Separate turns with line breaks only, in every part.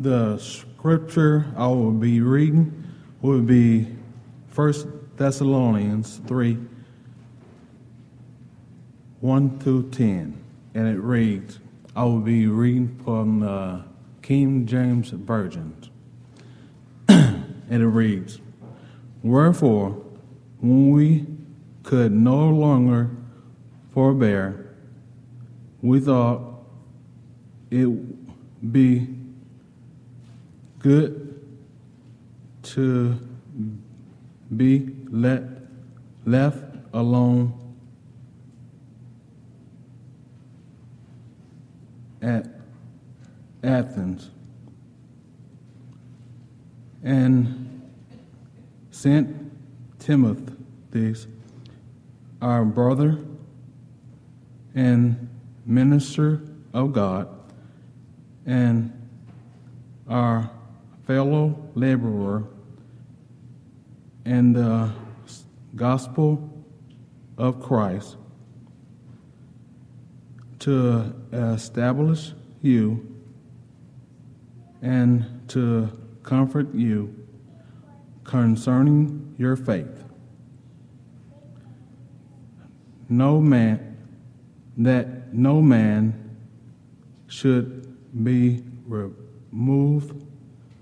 The scripture I will be reading will be 1 Thessalonians 3 1 through 10. And it reads, I will be reading from the King James Version. and it reads, Wherefore, when we could no longer forbear, we thought it be good to be let left alone at Athens and sent Timothy, our brother and minister of God, and our fellow laborer in the gospel of Christ to establish you and to comfort you concerning your faith. No man, that no man should be removed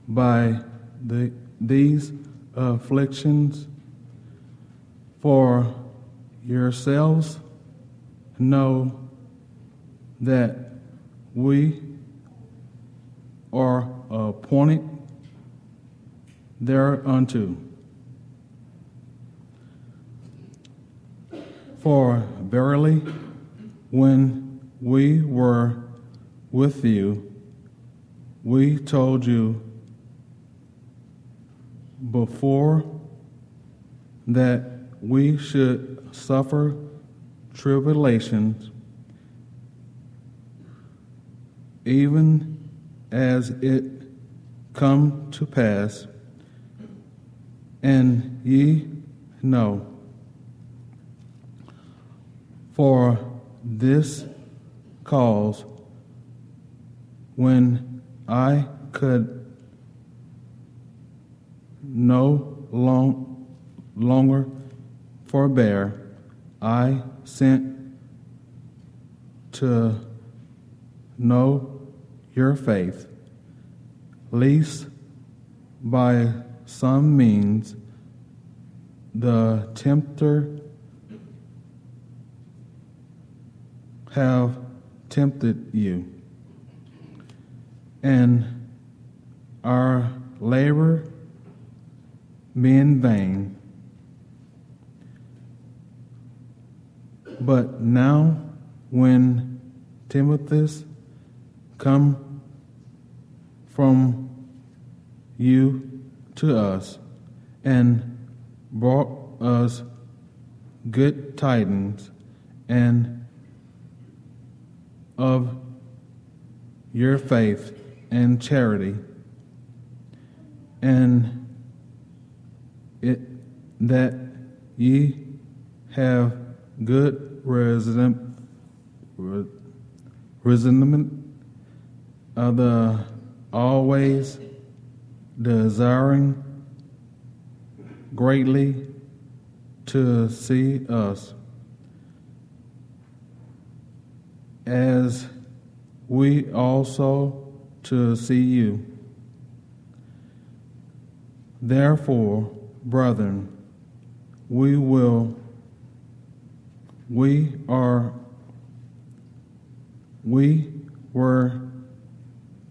by the, these afflictions, for yourselves know that we are appointed thereunto. For verily, when we were with you, we told you before that we should suffer tribulations, even as it come to pass, and ye know. For this cause, when I could no long, longer forbear, I sent to know your faith, lest by some means the tempter have tempted you, and our labor be in vain. But now, when Timothy come from you to us and brought us good tidings and of your faith and charity and it, that ye have good resentment, resentment of the always desiring greatly to see us as we also to see you. Therefore, brethren, we will, we are, we were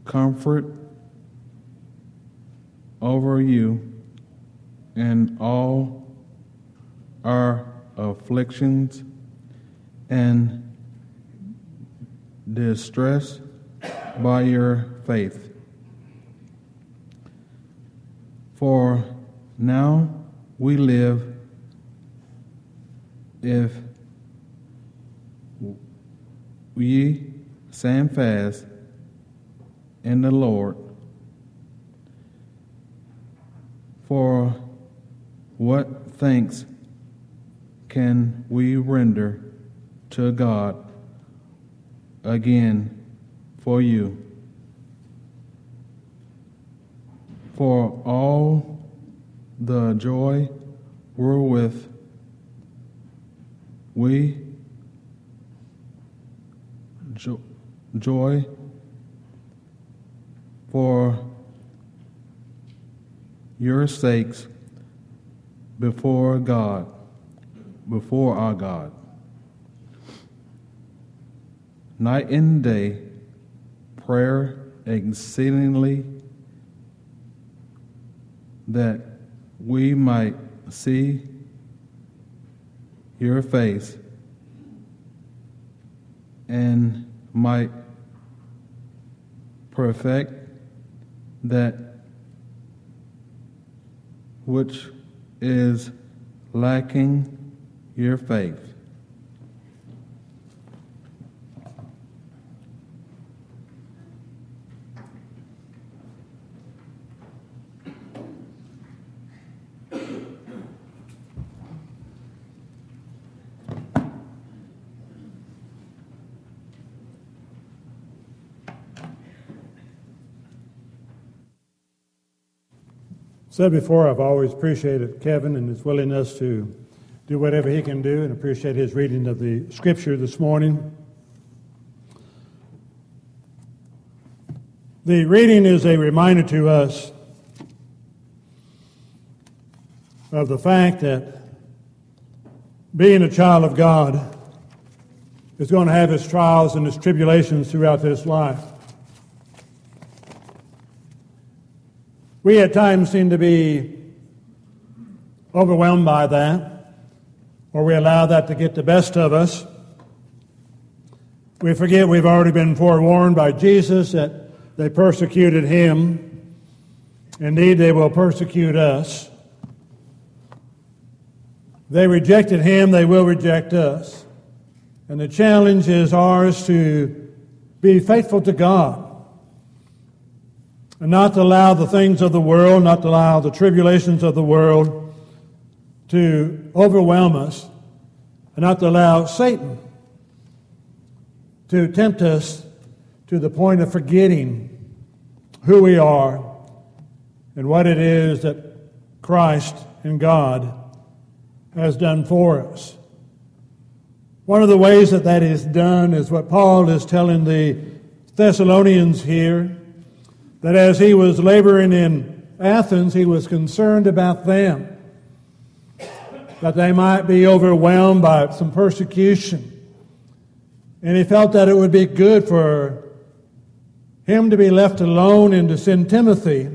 comfort over you in all our afflictions and distress by your faith. For now we live if we stand fast in the Lord. For what thanks can we render to God again for you? for all the joy wherewith we jo- joy for your sakes before God, before our God. Night and day, prayer exceedingly that we might see your face and might perfect that which is lacking your faith.
Said before, I've always appreciated Kevin and his willingness to do whatever he can do and appreciate his reading of the scripture this morning. The reading is a reminder to us of the fact that being a child of God is going to have its trials and its tribulations throughout this life. We at times seem to be overwhelmed by that, or we allow that to get the best of us. We forget we've already been forewarned by Jesus that they persecuted him. Indeed, they will persecute us. They rejected him, they will reject us. And the challenge is ours to be faithful to God and not to allow the things of the world, not to allow the tribulations of the world to overwhelm us, and not to allow Satan to tempt us to the point of forgetting who we are and what it is that Christ and God has done for us. One of the ways that that is done is what Paul is telling the Thessalonians here that as he was laboring in Athens, he was concerned about them, that they might be overwhelmed by some persecution. And he felt that it would be good for him to be left alone and to send Timothy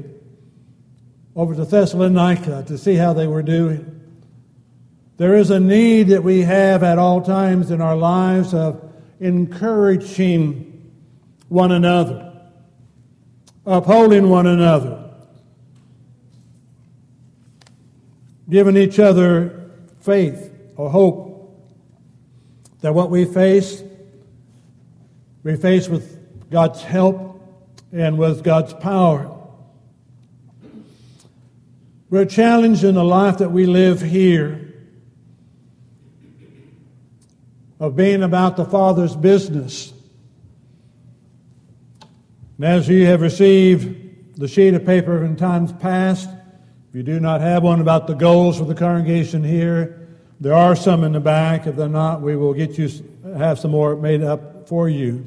over to Thessalonica to see how they were doing. There is a need that we have at all times in our lives of encouraging one another upholding one another, giving each other faith or hope that what we face, we face with God's help and with God's power. We're challenged in the life that we live here of being about the Father's business and as you have received the sheet of paper in times past, if you do not have one about the goals for the congregation here, there are some in the back. If they're not, we will get you have some more made up for you.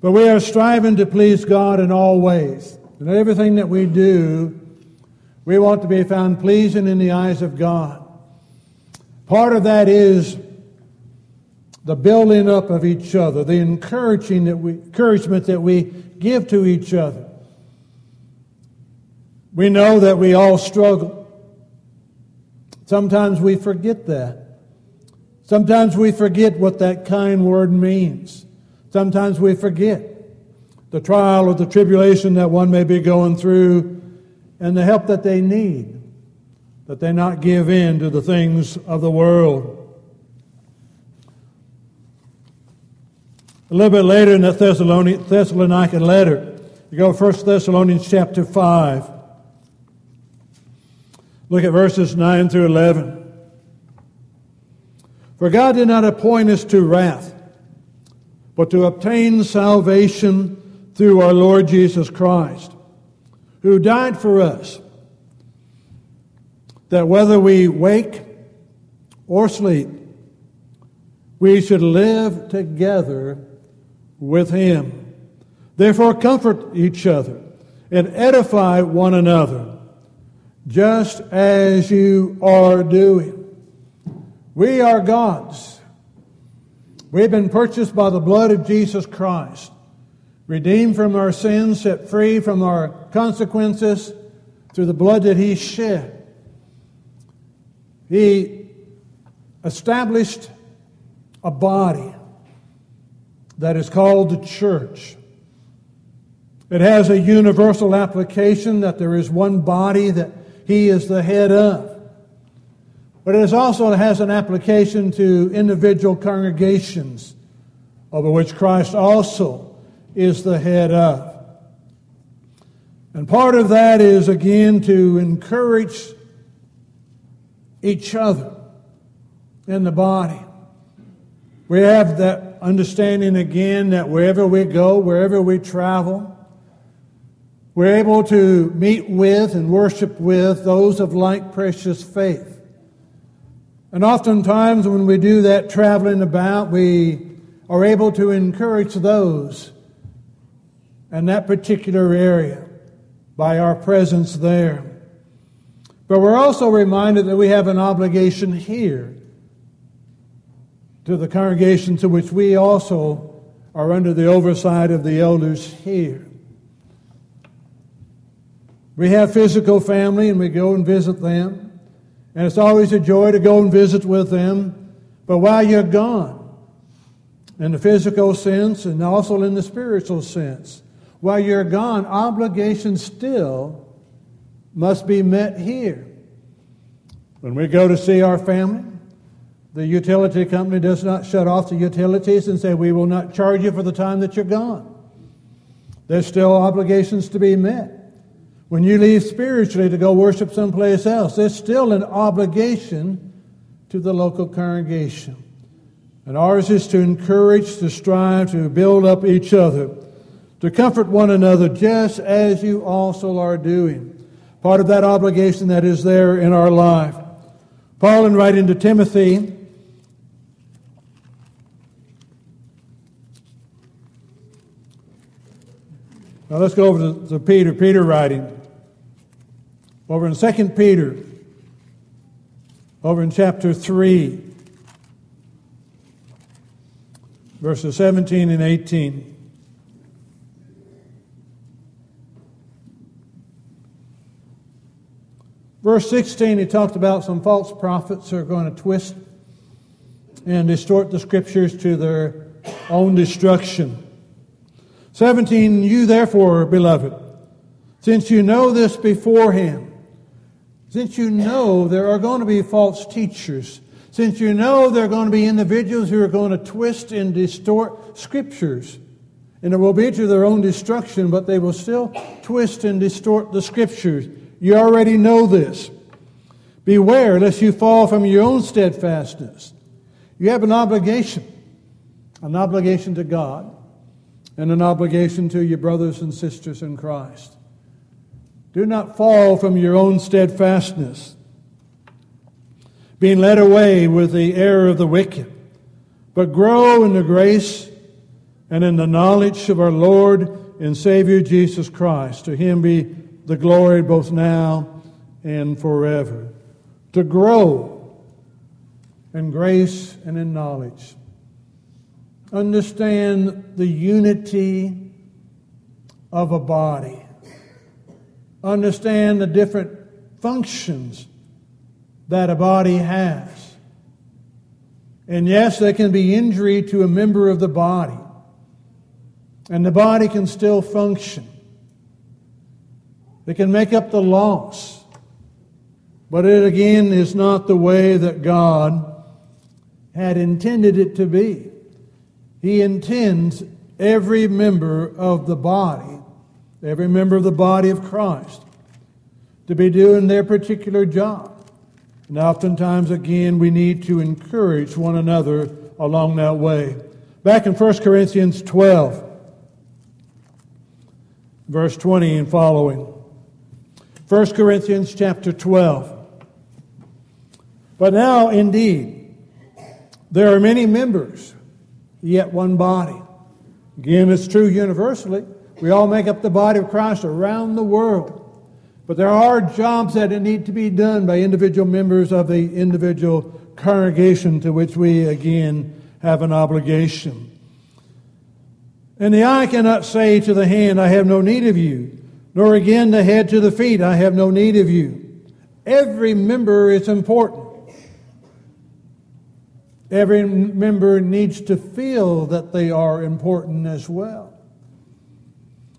But we are striving to please God in all ways. And everything that we do, we want to be found pleasing in the eyes of God. Part of that is the building up of each other, the encouraging that we, encouragement that we give to each other. We know that we all struggle. Sometimes we forget that. Sometimes we forget what that kind word means. Sometimes we forget the trial or the tribulation that one may be going through and the help that they need, that they not give in to the things of the world. A little bit later in the Thessalonican letter, you go 1 Thessalonians chapter 5. Look at verses 9 through 11. For God did not appoint us to wrath, but to obtain salvation through our Lord Jesus Christ, who died for us, that whether we wake or sleep, we should live together with him. Therefore, comfort each other and edify one another, just as you are doing. We are God's. We've been purchased by the blood of Jesus Christ, redeemed from our sins, set free from our consequences through the blood that He shed. He established a body that is called the church. It has a universal application that there is one body that He is the head of. But it also has an application to individual congregations, over which Christ also is the head of. And part of that is, again, to encourage each other in the body. We have that understanding again that wherever we go, wherever we travel, we're able to meet with and worship with those of like precious faith. And oftentimes, when we do that traveling about, we are able to encourage those in that particular area by our presence there. But we're also reminded that we have an obligation here to the congregation to which we also are under the oversight of the elders here. We have physical family and we go and visit them. And it's always a joy to go and visit with them. But while you're gone, in the physical sense and also in the spiritual sense, while you're gone, obligations still must be met here. When we go to see our family, the utility company does not shut off the utilities and say, We will not charge you for the time that you're gone. There's still obligations to be met. When you leave spiritually to go worship someplace else, there's still an obligation to the local congregation. And ours is to encourage, to strive, to build up each other, to comfort one another, just as you also are doing. Part of that obligation that is there in our life. Paul, in writing to Timothy, Now let's go over to, to Peter. Peter writing. Over in 2 Peter, over in chapter 3, verses 17 and 18. Verse 16, he talked about some false prophets who are going to twist and distort the scriptures to their own destruction. 17, you therefore, beloved, since you know this beforehand, since you know there are going to be false teachers, since you know there are going to be individuals who are going to twist and distort scriptures, and it will be to their own destruction, but they will still twist and distort the scriptures. You already know this. Beware lest you fall from your own steadfastness. You have an obligation, an obligation to God and an obligation to your brothers and sisters in Christ. Do not fall from your own steadfastness, being led away with the error of the wicked, but grow in the grace and in the knowledge of our Lord and Savior Jesus Christ. To him be the glory both now and forever. To grow in grace and in knowledge understand the unity of a body, understand the different functions that a body has. And yes, there can be injury to a member of the body, and the body can still function. It can make up the loss, but it again is not the way that God had intended it to be. He intends every member of the body, every member of the body of Christ, to be doing their particular job. And oftentimes, again, we need to encourage one another along that way. Back in 1 Corinthians 12, verse 20 and following. 1 Corinthians chapter 12. But now, indeed, there are many members, yet one body. Again, it's true universally. We all make up the body of Christ around the world. But there are jobs that need to be done by individual members of the individual congregation to which we again have an obligation. And the eye cannot say to the hand, I have no need of you, nor again the head to the feet, I have no need of you. Every member is important. Every member needs to feel that they are important as well.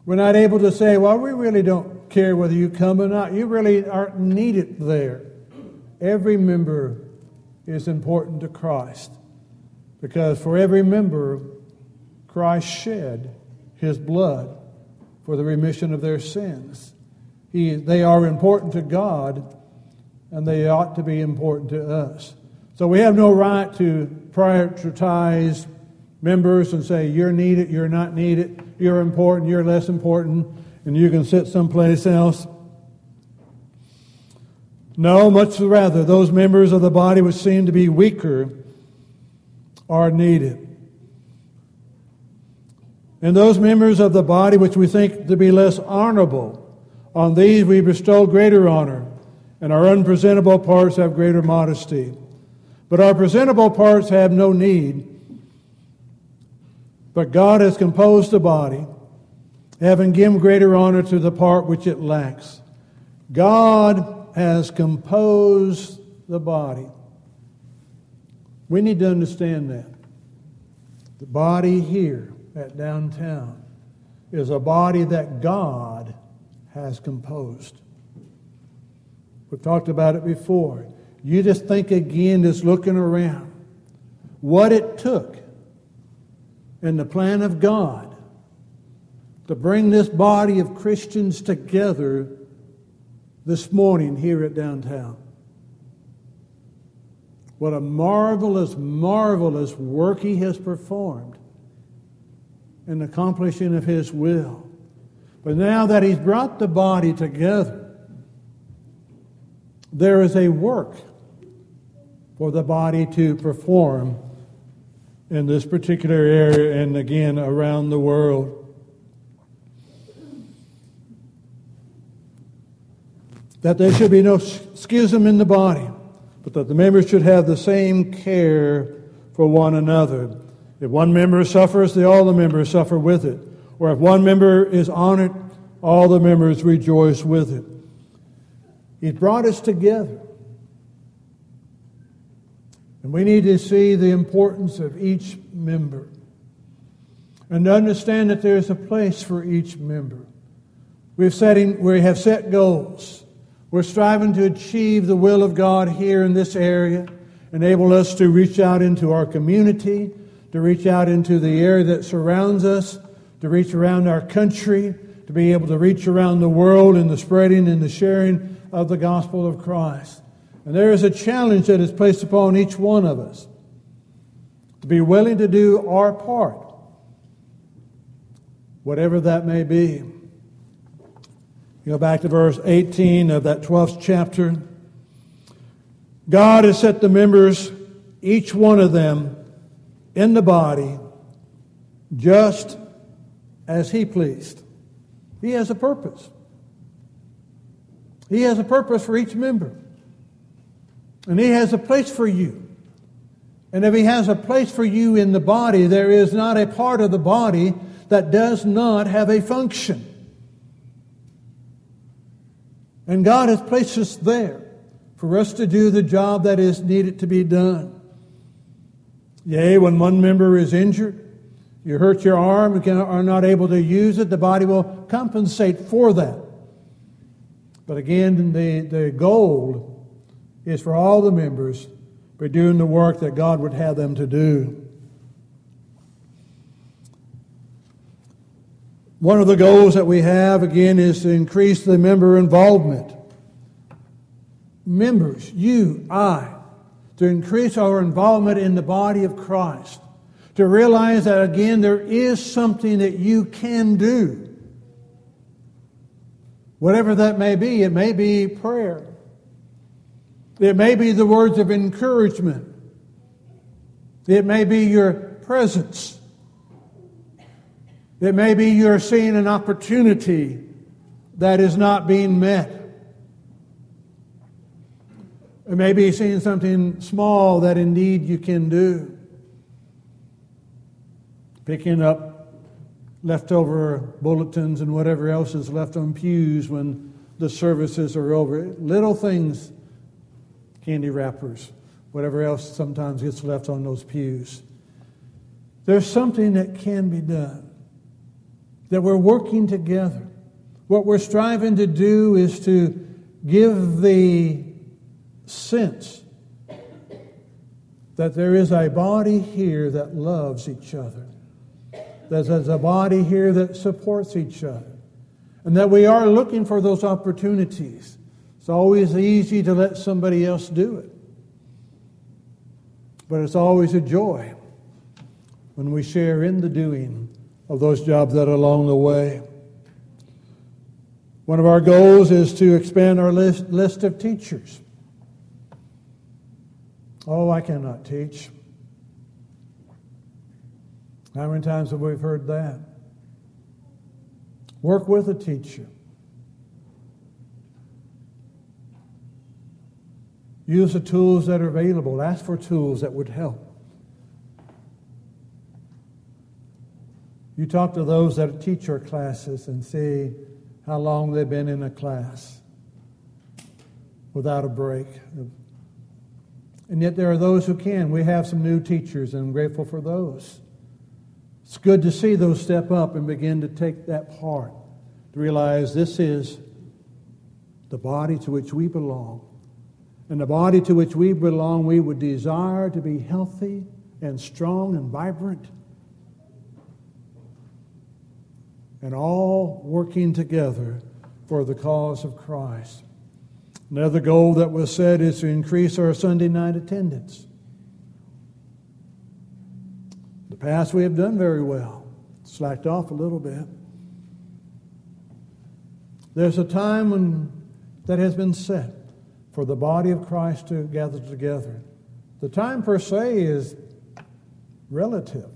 We're not able to say, well, we really don't care whether you come or not. You really aren't needed there. Every member is important to Christ because for every member, Christ shed his blood for the remission of their sins. He, they are important to God, and they ought to be important to us. So we have no right to prioritize members and say, you're needed, you're not needed, you're important, you're less important, and you can sit someplace else. No, much rather, those members of the body which seem to be weaker are needed. And those members of the body which we think to be less honorable, on these we bestow greater honor, and our unpresentable parts have greater modesty. But our presentable parts have no need. But God has composed the body, having given greater honor to the part which it lacks. God has composed the body. We need to understand that. The body here at downtown is a body that God has composed. We've talked about it before. You just think again, just looking around, what it took in the plan of God to bring this body of Christians together this morning here at downtown. What a marvelous, marvelous work he has performed in accomplishing of his will. But now that he's brought the body together, there is a work for the body to perform in this particular area and again around the world. That there should be no schism in the body, but that the members should have the same care for one another. If one member suffers, the, all the members suffer with it. Or if one member is honored, all the members rejoice with it. He brought us together and we need to see the importance of each member and understand that there is a place for each member. We've we have set goals. We're striving to achieve the will of God here in this area, enable us to reach out into our community, to reach out into the area that surrounds us, to reach around our country, to be able to reach around the world in the spreading and the sharing of the gospel of Christ. And there is a challenge that is placed upon each one of us to be willing to do our part, whatever that may be. You go back to verse 18 of that 12th chapter. God has set the members, each one of them, in the body just as He pleased. He has a purpose. He has a purpose for each member. And He has a place for you. And if He has a place for you in the body, there is not a part of the body that does not have a function. And God has placed us there for us to do the job that is needed to be done. Yea, when one member is injured, you hurt your arm and are not able to use it, the body will compensate for that. But again, the, the goal is for all the members for doing the work that God would have them to do. One of the goals that we have, again, is to increase the member involvement. Members, you, I, to increase our involvement in the body of Christ. To realize that, again, there is something that you can do. Whatever that may be, it may be prayer. It may be the words of encouragement. It may be your presence. It may be you're seeing an opportunity that is not being met. It may be seeing something small that indeed you can do. Picking up leftover bulletins and whatever else is left on pews when the services are over. Little things, candy wrappers, whatever else sometimes gets left on those pews. There's something that can be done, that we're working together. What we're striving to do is to give the sense that there is a body here that loves each other, that there's a body here that supports each other, and that we are looking for those opportunities. It's always easy to let somebody else do it, but it's always a joy when we share in the doing of those jobs that are along the way. One of our goals is to expand our list, list of teachers. Oh, I cannot teach. How many times have we heard that? Work with a teacher. Use the tools that are available. Ask for tools that would help. You talk to those that teach your classes and see how long they've been in a class without a break. And yet there are those who can. We have some new teachers, and I'm grateful for those. It's good to see those step up and begin to take that part, to realize this is the body to which we belong. And the body to which we belong, we would desire to be healthy and strong and vibrant and all working together for the cause of Christ. Another goal that was set is to increase our Sunday night attendance. In the past, we have done very well, slacked off a little bit. There's a time when that has been set for the body of Christ to gather together. The time per se is relative.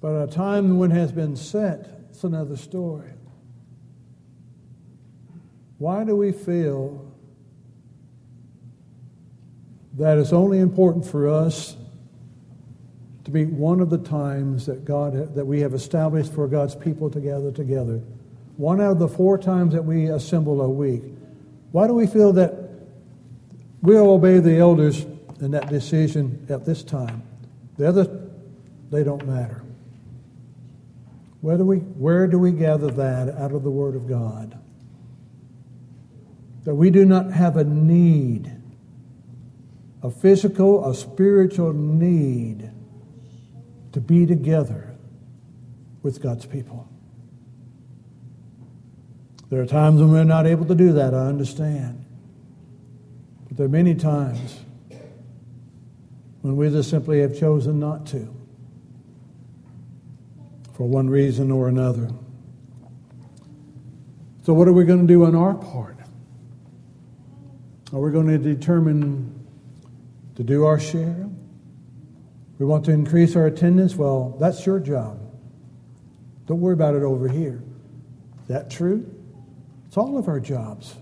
But a time when has been set, it's another story. Why do we feel that it's only important for us to be one of the times that God that we have established for God's people to gather together? One out of the four times that we assemble a week. Why do we feel that we'll obey the elders in that decision at this time? The other, they don't matter. Where do we, where do we gather that out of the Word of God? That we do not have a need, a physical, a spiritual need to be together with God's people. There are times when we're not able to do that, I understand. But there are many times when we just simply have chosen not to for one reason or another. So, what are we going to do on our part? Are we going to determine to do our share? We want to increase our attendance? Well, that's your job. Don't worry about it over here. Is that true? It's all of our jobs.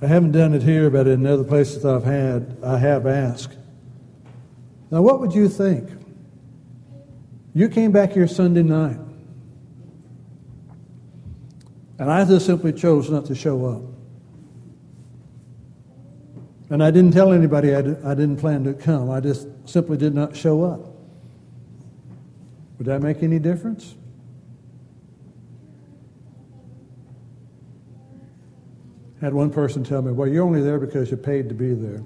I haven't done it here, but in other places I've had, I have asked. Now, what would you think? You came back here Sunday night, and I just simply chose not to show up. And I didn't tell anybody I, I didn't plan to come. I just simply did not show up. Would that make any difference? Had one person tell me, Well, you're only there because you're paid to be there.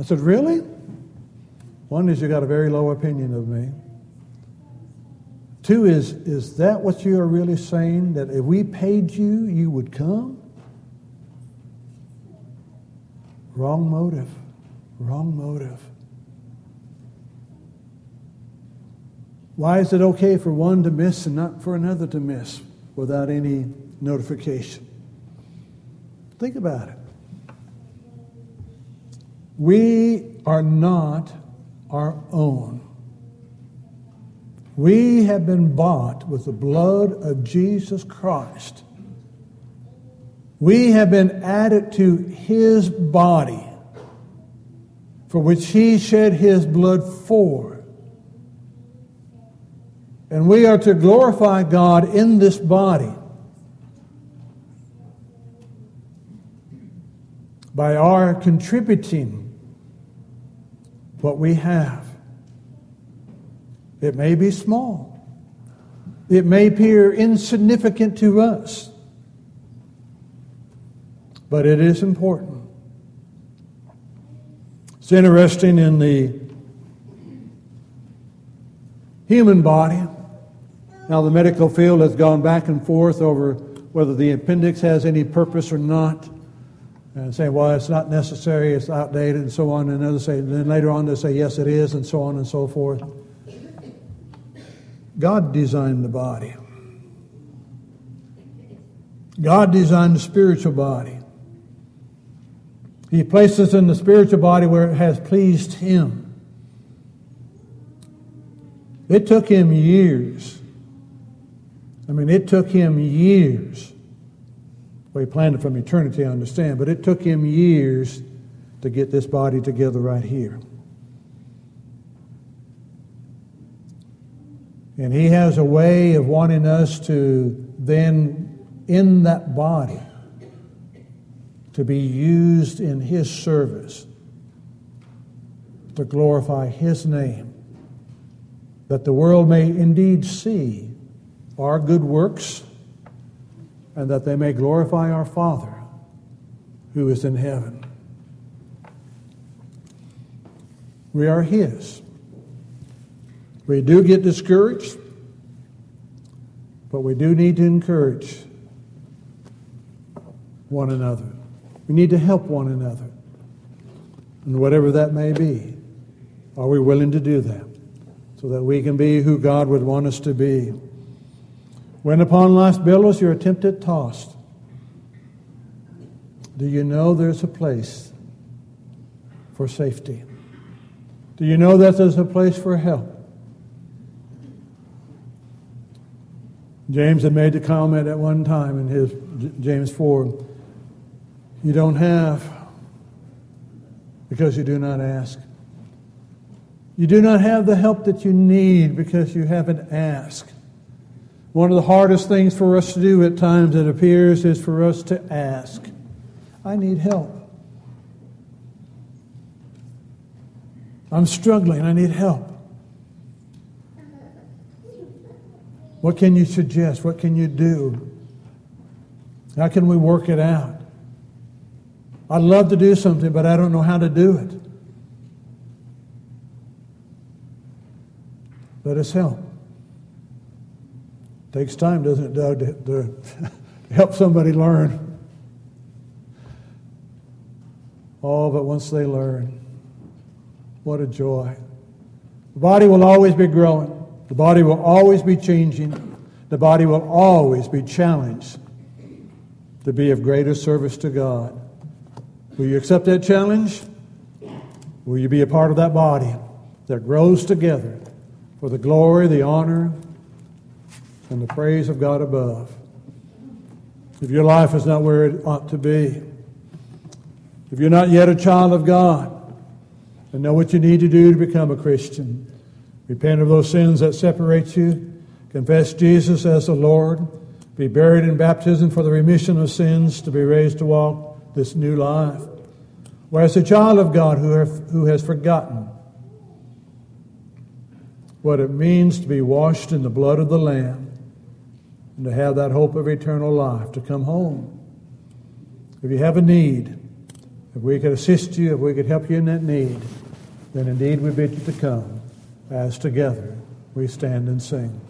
I said, Really? One is you got a very low opinion of me. Two is, is that what you are really saying? That if we paid you, you would come? Wrong motive. Wrong motive. Why is it okay for one to miss and not for another to miss without any notification? Think about it. We are not our own. We have been bought with the blood of Jesus Christ. We have been added to his body, for which he shed his blood for. And we are to glorify God in this body by our contributing what we have. It may be small, it may appear insignificant to us, but it is important. It's interesting in the human body now, the medical field has gone back and forth over whether the appendix has any purpose or not, and saying, well, it's not necessary, it's outdated, and so on. And others say, then later on they say, yes, it is, and so on and so forth. God designed the body. God designed the spiritual body. He placed us in the spiritual body where it has pleased Him. It took Him years I mean, it took him years. He planned it from eternity, I understand, but it took him years to get this body together right here. And he has a way of wanting us to then, in that body, to be used in his service, to glorify his name, that the world may indeed see our good works, and that they may glorify our Father who is in heaven. We are His. We do get discouraged, but we do need to encourage one another. We need to help one another. And whatever that may be, are we willing to do that so that we can be who God would want us to be? When upon life's billows you're tempted tossed, do you know there's a place for safety? Do you know that there's a place for help? James had made the comment at one time in his James 4 you don't have because you do not ask. You do not have the help that you need because you haven't asked. One of the hardest things for us to do at times, it appears, is for us to ask, I need help. I'm struggling. I need help. What can you suggest? What can you do? How can we work it out? I'd love to do something, but I don't know how to do it. Let us help. Takes time, doesn't it, Doug, to, to help somebody learn. Oh, but once they learn, what a joy. The body will always be growing. The body will always be changing. The body will always be challenged to be of greater service to God. Will you accept that challenge? Will you be a part of that body that grows together for the glory, the honor, and the praise of God above. If your life is not where it ought to be, if you're not yet a child of God, and know what you need to do to become a Christian, repent of those sins that separate you, confess Jesus as the Lord, be buried in baptism for the remission of sins, to be raised to walk this new life. Whereas a child of God who, have, who has forgotten what it means to be washed in the blood of the Lamb, and to have that hope of eternal life, to come home. If you have a need, if we could assist you, if we could help you in that need, then indeed we bid you to come as together we stand and sing.